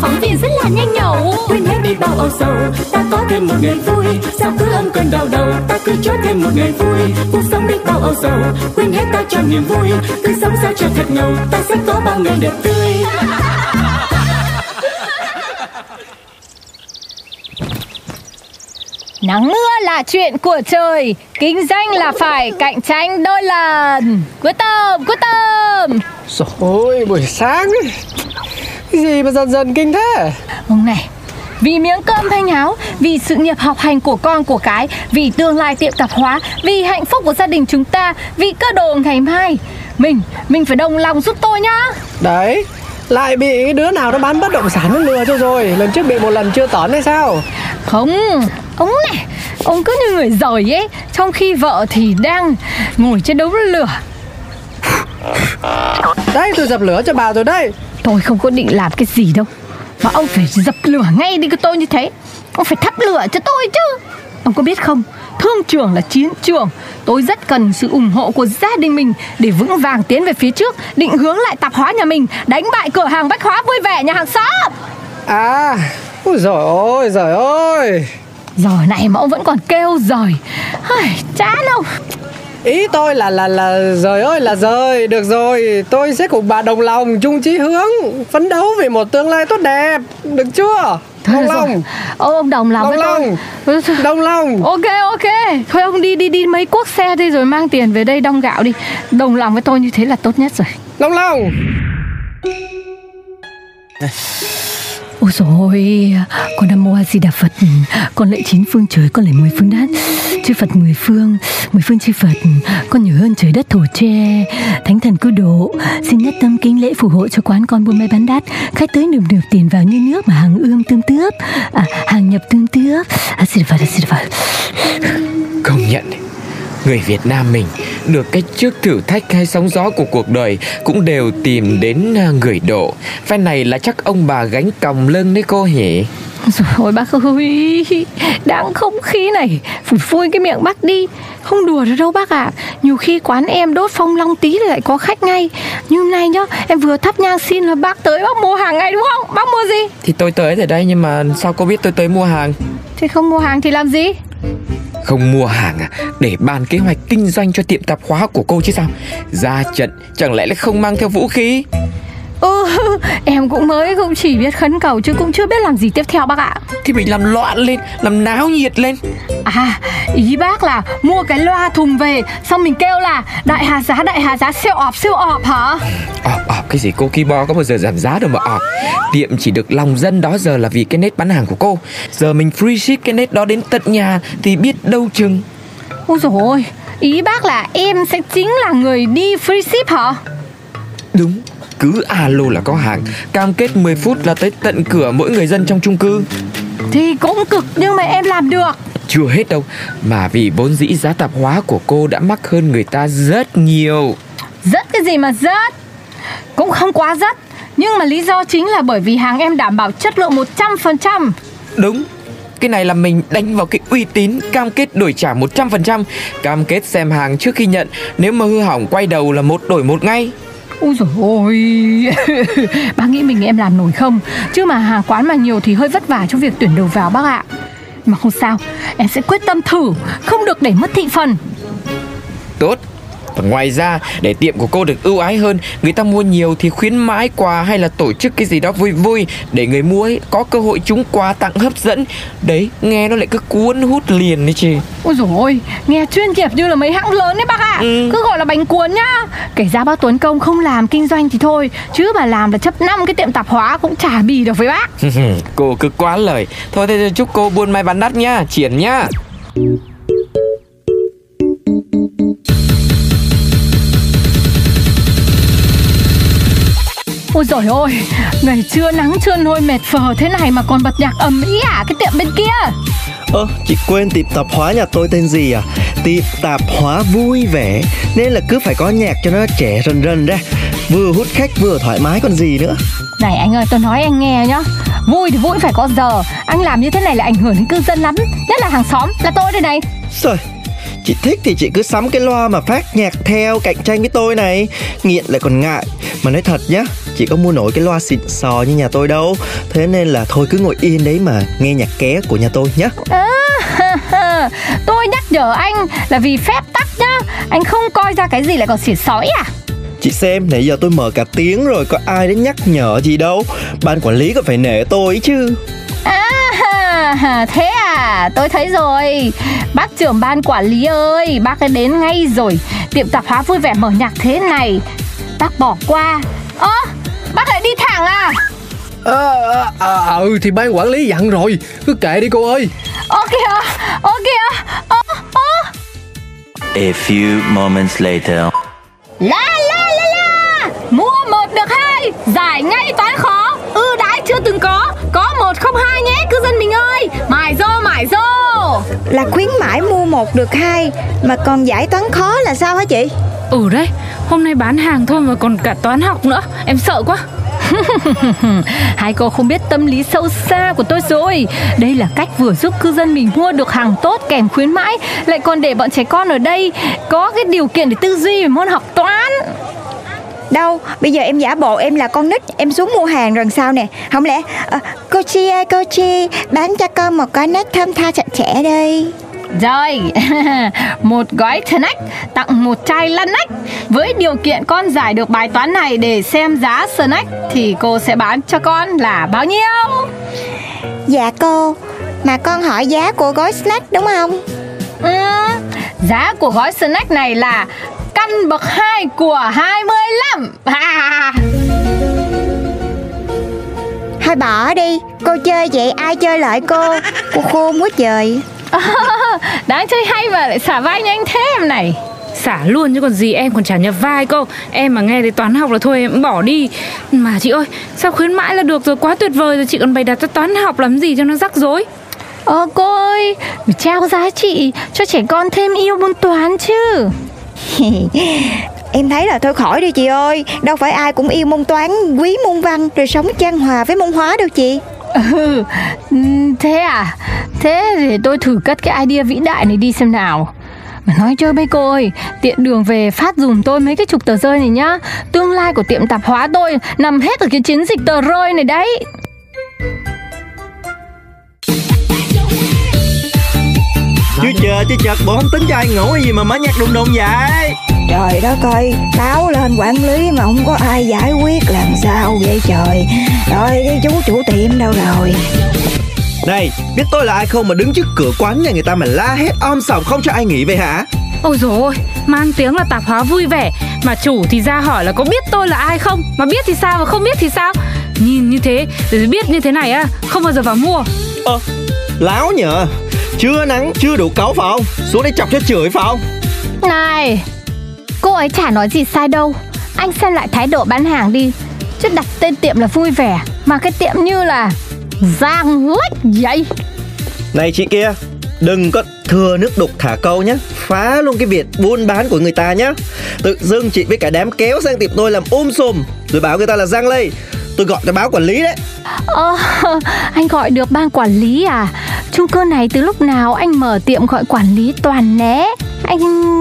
phóng viên rất là nhanh nhẩu. Quên hết đi bao âu sầu ta có thêm một ngày vui. Sao cứ âm cơn đau đầu ta cứ cho thêm một ngày vui. Cuộc sống đi bao âu sầu quên hết ta cho niềm vui. Cứ sống sao cho thật ngầu ta sẽ có bao ngày đẹp tươi. Nắng mưa là chuyện của trời Kinh doanh là phải cạnh tranh đôi lần. Quyết tâm, quyết tâm. Rồi buổi sáng ấy. Cái gì mà dần dần kinh thế Ông này vì miếng cơm thanh háo, vì sự nghiệp học hành của con của cái, vì tương lai tiệm tạp hóa, vì hạnh phúc của gia đình chúng ta, vì cơ đồ ngày mai. Mình, mình phải đồng lòng giúp tôi nhá. Đấy lại bị cái đứa nào nó bán bất động sản nó lừa cho rồi Lần trước bị một lần chưa tón hay sao Không, ông này, ông cứ như người giỏi ấy, trong khi vợ thì đang ngồi trên đống lửa. Đấy tôi dập lửa cho bà rồi đấy Tôi không có định làm cái gì đâu. Mà ông phải dập lửa ngay đi cái tôi như thế. Ông phải thắp lửa cho tôi chứ. Ông có biết không? Thương trường là chiến trường. Tôi rất cần sự ủng hộ của gia đình mình Để vững vàng tiến về phía trước Định hướng lại tạp hóa nhà mình Đánh bại cửa hàng bách hóa vui vẻ nhà hàng xóm À Ôi giời ơi giời ơi. Giờ này mà ông vẫn còn kêu Ai, Chán không Ý tôi là là là rời ơi là rời Được rồi Tôi sẽ cùng bà đồng lòng chung chí hướng Phấn đấu vì một tương lai tốt đẹp. Được chưa? Thôi Đồng rồi. lòng. Ô, ông đồng lòng Đồng với lòng. Tôi Đồng lòng. Ok ok. Thôi ông đi đi đi mấy cuốc xe đi rồi mang tiền về đây đong gạo đi. Đồng lòng với tôi như thế là tốt nhất rồi. Đồng lòng Ôi dồi ôi, con Nam Mô A Di Đà Phật, con lạy chín phương trời, con lạy mười phương đất, chư Phật mười phương, mười phương chư Phật, con nhớ hơn trời đất thổ tre, thánh thần cứu độ, xin nhất tâm kính lễ phù hộ cho quán con buôn may bán đắt, khách tới nườm nượp tiền vào như nước mà hàng ươm tương tướp, à, hàng nhập tương tướp, A Di Đà Phật, A Di Đà Phật. Công nhận. Người Việt Nam mình được cái trước thử thách hay sóng gió của cuộc đời cũng đều tìm đến à, người độ. Phe này là chắc ông bà gánh còng lưng đấy cô hỉ. Rồi ôi bác ơi Đáng không khí này Phủi phui cái miệng bác đi Không đùa được đâu bác ạ Nhiều khi quán em đốt phong long tí thì lại có khách ngay Như hôm nay nhá Em vừa thắp nhang xin là bác tới bác mua hàng ngay đúng không Bác mua gì Thì tôi tới rồi đây nhưng mà sao cô biết tôi tới mua hàng? Thế không mua hàng thì làm gì Không mua hàng à Để bàn kế hoạch kinh doanh cho tiệm tạp hóa của cô chứ sao? Ra trận chẳng lẽ lại không mang theo vũ khí? Ừ em cũng mới cũng chỉ biết khấn cầu Chứ cũng chưa biết làm gì tiếp theo bác ạ. Thì mình làm loạn lên Làm náo nhiệt lên. À ý bác là mua cái loa thùng về Xong mình kêu là đại hà giá đại hà giá siêu ọp siêu ọp hả? Ọp ọp cái gì cô Kibo có bao giờ giảm giá đâu mà ọp Tiệm chỉ được lòng dân đó giờ là vì cái nét bán hàng của cô. Giờ mình free ship cái nét đó đến tận nhà Thì biết đâu chừng. Ôi dồi ôi Ý bác là em sẽ chính là người đi free ship hả? Đúng cứ alo là có hàng. Cam kết 10 phút là tới tận cửa mỗi người dân trong chung cư. Thì cũng cực nhưng mà em làm được. Chưa hết đâu Mà vì vốn dĩ giá tạp hóa của cô đã mắc hơn người ta rất nhiều. Rất cái gì mà rất Cũng không quá rất Nhưng mà lý do chính là bởi vì hàng em đảm bảo chất lượng 100% Đúng cái này là mình đánh vào cái uy tín Cam kết đổi trả 100% Cam kết xem hàng trước khi nhận Nếu mà hư hỏng quay đầu là một đổi một ngay. Ôi dồi ôi. Bác nghĩ mình em làm nổi không? Chứ mà hàng quán mà nhiều thì hơi vất vả cho việc tuyển đầu vào bác ạ. Mà không sao Em sẽ quyết tâm thử Không được để mất thị phần. Tốt ngoài ra để tiệm của cô được ưu ái hơn Người ta mua nhiều thì khuyến mãi quà hay là tổ chức cái gì đó vui vui Để người mua ấy có cơ hội trúng quà tặng hấp dẫn. Đấy nghe nó lại cứ cuốn hút liền đấy chị. Ôi dồi ôi Nghe chuyên nghiệp như là mấy hãng lớn đấy bác ạ. Ừ. Cứ gọi là bánh cuốn nhá. Kể ra bác Tuấn Công không làm kinh doanh thì thôi Chứ mà làm là chấp năm cái tiệm tạp hóa Cũng chả bì được với bác. Cô cứ quá lời. Thôi thế chúc cô buôn may bán đắt nhá Triển nhá Giời ơi Ngày trưa nắng trưa nôi mệt phờ thế này Mà còn bật nhạc ầm ĩ à cái tiệm bên kia. Ơ, chị quên tiệm tạp hóa nhà tôi tên gì à? Tiệm tạp hóa vui vẻ Nên là cứ phải có nhạc cho nó trẻ rần rần ra. Vừa hút khách vừa thoải mái còn gì nữa. Này anh ơi tôi nói anh nghe nhá. Vui thì vui phải có giờ Anh làm như thế này là ảnh hưởng đến cư dân lắm. Nhất là hàng xóm là tôi đây này. Rồi, chị thích thì chị cứ sắm cái loa mà phát nhạc theo cạnh tranh với tôi này. Nghiện lại còn ngại. Mà nói thật nhá, chị có mua nổi cái loa xịn sò như nhà tôi đâu. Thế nên là thôi cứ ngồi yên đấy mà nghe nhạc ké của nhà tôi nhá. À, Tôi nhắc nhở anh là vì phép tắc nhá. Anh không coi ra cái gì lại còn xỉa sói à? Chị xem, nãy giờ tôi mở cả tiếng rồi Có ai đến nhắc nhở gì đâu. Ban quản lý còn phải nể tôi chứ. À, thế à, tôi thấy rồi. Bác trưởng ban quản lý ơi, bác ấy đến ngay rồi. Tiệm tạp hóa vui vẻ mở nhạc thế này. Bác bỏ qua. Ơ, bác lại đi thẳng à? Ờ à, à, à, ừ thì ban quản lý dặn rồi. Cứ kệ đi cô ơi. Ô kìa, ô kìa, ô, ô A few moments later. La la la la. Mua một được hai. Giải ngay toán khó Là khuyến mãi mua một được hai Mà còn giải toán khó là sao hả chị? Ừ đấy, hôm nay bán hàng thôi mà còn cả toán học nữa Em sợ quá. Hai cô không biết tâm lý sâu xa của tôi rồi. Đây là cách vừa giúp cư dân mình mua được hàng tốt kèm khuyến mãi Lại còn để bọn trẻ con ở đây có cái điều kiện để tư duy về môn học toán Đâu, bây giờ em giả bộ em là con nít Em xuống mua hàng rồi sao nè? Không lẽ à, Cô Chi ơi cô Chi Bán cho con một cái nét thơm tha sạch sẽ đi Rồi, một gói snack tặng một chai lăn nách. Với điều kiện con giải được bài toán này để xem giá snack Thì cô sẽ bán cho con là bao nhiêu? Dạ cô Mà con hỏi giá của gói snack đúng không? Ừ, giá của gói snack này là căn bậc 2 của 25 à. Thôi bỏ đi Cô chơi vậy ai chơi lại cô? Cô khôn quá trời. Đáng chơi hay mà lại xả vai nhanh thế em này. Xả luôn chứ còn gì em còn chả nhập vai cô. Em mà nghe thấy toán học là thôi em cũng bỏ đi. Mà chị ơi sao khuyến mãi là được rồi quá tuyệt vời rồi Chị còn bày đặt cho toán học làm gì cho nó rắc rối? Ờ cô ơi trao giá trị cho trẻ con thêm yêu môn toán chứ Em thấy là thôi khỏi đi chị ơi Đâu phải ai cũng yêu môn toán Quý môn văn Rồi sống chan hòa với môn hóa đâu chị. Ừ, thế à? Thế để tôi thử cất cái idea vĩ đại này đi xem nào. Mà nói chơi mấy cô ơi Tiện đường về phát dùm tôi mấy cái chục tờ rơi này nhá. Tương lai của tiệm tạp hóa tôi Nằm hết ở cái chiến dịch tờ rơi này đấy. Chứ chờ chứ chật bộ không tính cho ai ngủ hay gì mà mới nhắc đùng đùng vậy. Trời đất ơi Báo lên quản lý mà không có ai giải quyết Làm sao vậy trời. Rồi cái chú chủ tiệm đâu rồi? Này biết tôi là ai không mà đứng trước cửa quán nhà người ta mà la hét om sòm không cho ai nghỉ về hả? Ôi dồi ôi, mang tiếng là tạp hóa vui vẻ. Mà chủ thì ra hỏi là có biết tôi là ai không? Mà biết thì sao và không biết thì sao? Nhìn như thế, rồi biết như thế này á Không bao giờ vào mua. Ơ láo nhờ Chưa nắng chưa đủ cáu phải không? Xuống đây chọc cho chửi phải không? Này Cô ấy chả nói gì sai đâu. Anh xem lại thái độ bán hàng đi. Chứ đặt tên tiệm là vui vẻ Mà cái tiệm như là Giang lách vậy. Này chị kia Đừng có thừa nước đục thả câu nhé Phá luôn cái việc buôn bán của người ta nhé Tự dưng chị với cả đám kéo sang tiệm tôi làm um sùm. Rồi bảo người ta là Giang Lây Tôi gọi cho báo quản lý đấy. Ờ, anh gọi được ban quản lý à? Chung cư này từ lúc nào anh mở tiệm gọi quản lý toàn né. Anh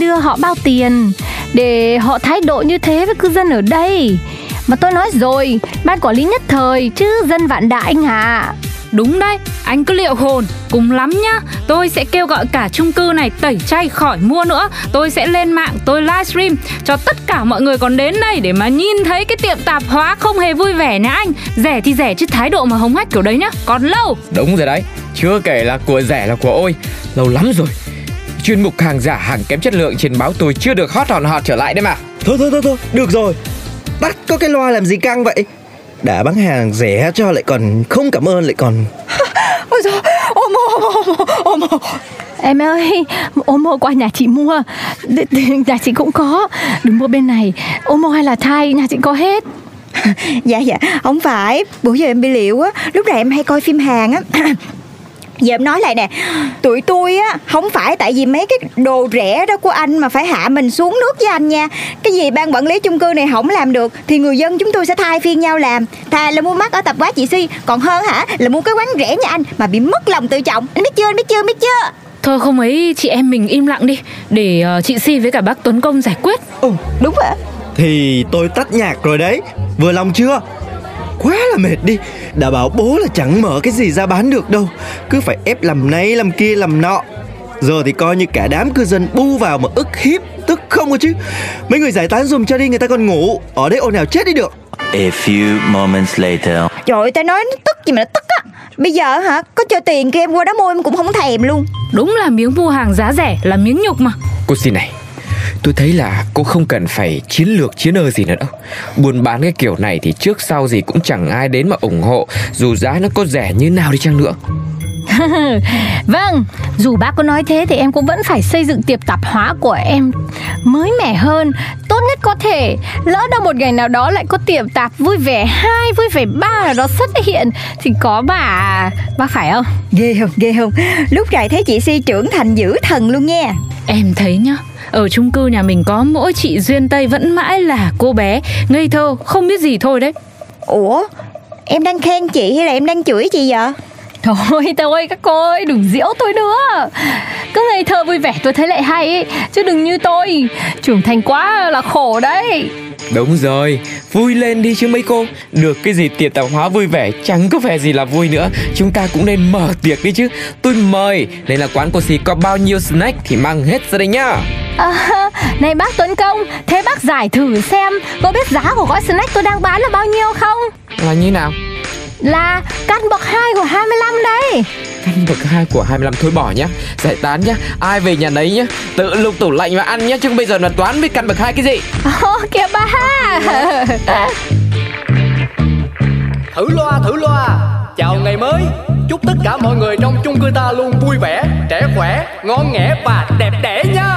đưa họ bao tiền Để họ thái độ như thế với cư dân ở đây? Mà tôi nói rồi, ban quản lý nhất thời chứ dân vạn đại anh hả Đúng đấy, anh cứ liệu hồn Cùng lắm nhá. Tôi sẽ kêu gọi cả chung cư này tẩy chay khỏi mua nữa. Tôi sẽ lên mạng, tôi livestream Cho tất cả mọi người còn đến đây Để mà nhìn thấy cái tiệm tạp hóa không hề vui vẻ nha anh. Rẻ thì rẻ chứ thái độ mà hống hách kiểu đấy nhá. Còn lâu? Đúng rồi đấy Chưa kể là của rẻ là của ôi Lâu lắm rồi. Chuyên mục hàng giả hàng kém chất lượng trên báo tôi chưa được hot hòn hot trở lại đấy mà. Thôi thôi thôi thôi Được rồi. Tắt có cái loa làm gì căng vậy? Đã bán hàng rẻ cho lại còn không cảm ơn lại còn Ôi trời Ôm ôm ôm ôm Em ơi, Omo qua nhà chị mua. Nhà chị cũng có. Đừng mua bên này. Omo hay là thai, nhà chị có hết. Dạ dạ Không phải. Bữa giờ em bị liệu á. Lúc này em hay coi phim Hàn á Giờ em nói lại nè Tụi tôi á Không phải tại vì mấy cái đồ rẻ đó của anh Mà phải hạ mình xuống nước với anh nha. Cái gì ban quản lý chung cư này không làm được Thì người dân chúng tôi sẽ thay phiên nhau làm. Thà là mua mắt ở tập quá chị Si Còn hơn hả là mua cái quán rẻ như anh Mà bị mất lòng tự trọng. Anh biết chưa anh biết chưa anh biết chưa? Thôi không ấy chị em mình im lặng đi Để uh, chị Si với cả bác Tuấn Công giải quyết. Ừ đúng rồi Thì tôi tắt nhạc rồi đấy. Vừa lòng chưa Quá là mệt đi. Đã bảo bố là chẳng mở cái gì ra bán được đâu. Cứ phải ép làm này làm kia làm nọ. Giờ thì coi như cả đám cư dân bu vào mà ức hiếp Tức không cơ chứ. Mấy người giải tán dùm cho đi người ta còn ngủ. Ở đây ồn ào chết đi được. A few moments later. Trời ơi tao nói nó tức gì mà nó tức á. Bây giờ hả Có cho tiền kia em qua đó mua em cũng không thèm luôn. Đúng là miếng mua hàng giá rẻ là miếng nhục mà. Cô xin này Tôi thấy là cô không cần phải chiến lược chiến ơ gì nữa. Đâu Buôn bán cái kiểu này thì trước sau gì cũng chẳng ai đến mà ủng hộ. Dù giá nó có rẻ như nào đi chăng nữa. Vâng, dù bác có nói thế thì em cũng vẫn phải xây dựng tiệm tạp hóa của em mới mẻ hơn, tốt nhất có thể. Lỡ đâu một ngày nào đó lại có tiệm tạp vui vẻ hai, vui vẻ ba nào đó xuất hiện thì có bà, bác phải không? Ghê không ghê không? Lúc này thấy chị Si trưởng thành dữ thần luôn nha. Em thấy nhá ở chung cư nhà mình có mỗi chị Duyên Tây vẫn mãi là cô bé. Ngây thơ không biết gì thôi đấy. Ủa? Em đang khen chị hay là em đang chửi chị vậy? Thôi thôi các cô ơi đừng diễu tôi nữa. Cứ ngây thơ vui vẻ tôi thấy lại hay ấy. Chứ đừng như tôi. Trưởng thành quá là khổ đấy Đúng rồi, vui lên đi chứ mấy cô. Được cái gì tiệc tạp hóa vui vẻ Chẳng có vẻ gì là vui nữa. Chúng ta cũng nên mở tiệc đi chứ. Tôi mời. Nên là quán cô xì có bao nhiêu snack Thì mang hết ra đây nhá. À, Này bác Tuấn Công Thế bác giải thử xem Có biết giá của gói snack tôi đang bán là bao nhiêu không? Là như nào? Là căn bậc 2 của 25 đây Căn bậc 2 của 25 thôi bỏ nhá. Giải tán nhá. Ai về nhà đấy nhá. Tự lục tủ lạnh và ăn nhá. Chứ bây giờ là toán với căn bậc 2 cái gì? Ồ kìa ba. Thử loa thử loa. Chào ngày mới. Chúc tất cả mọi người trong chung cư ta luôn vui vẻ Trẻ khỏe, ngon nghẻ và đẹp đẽ nha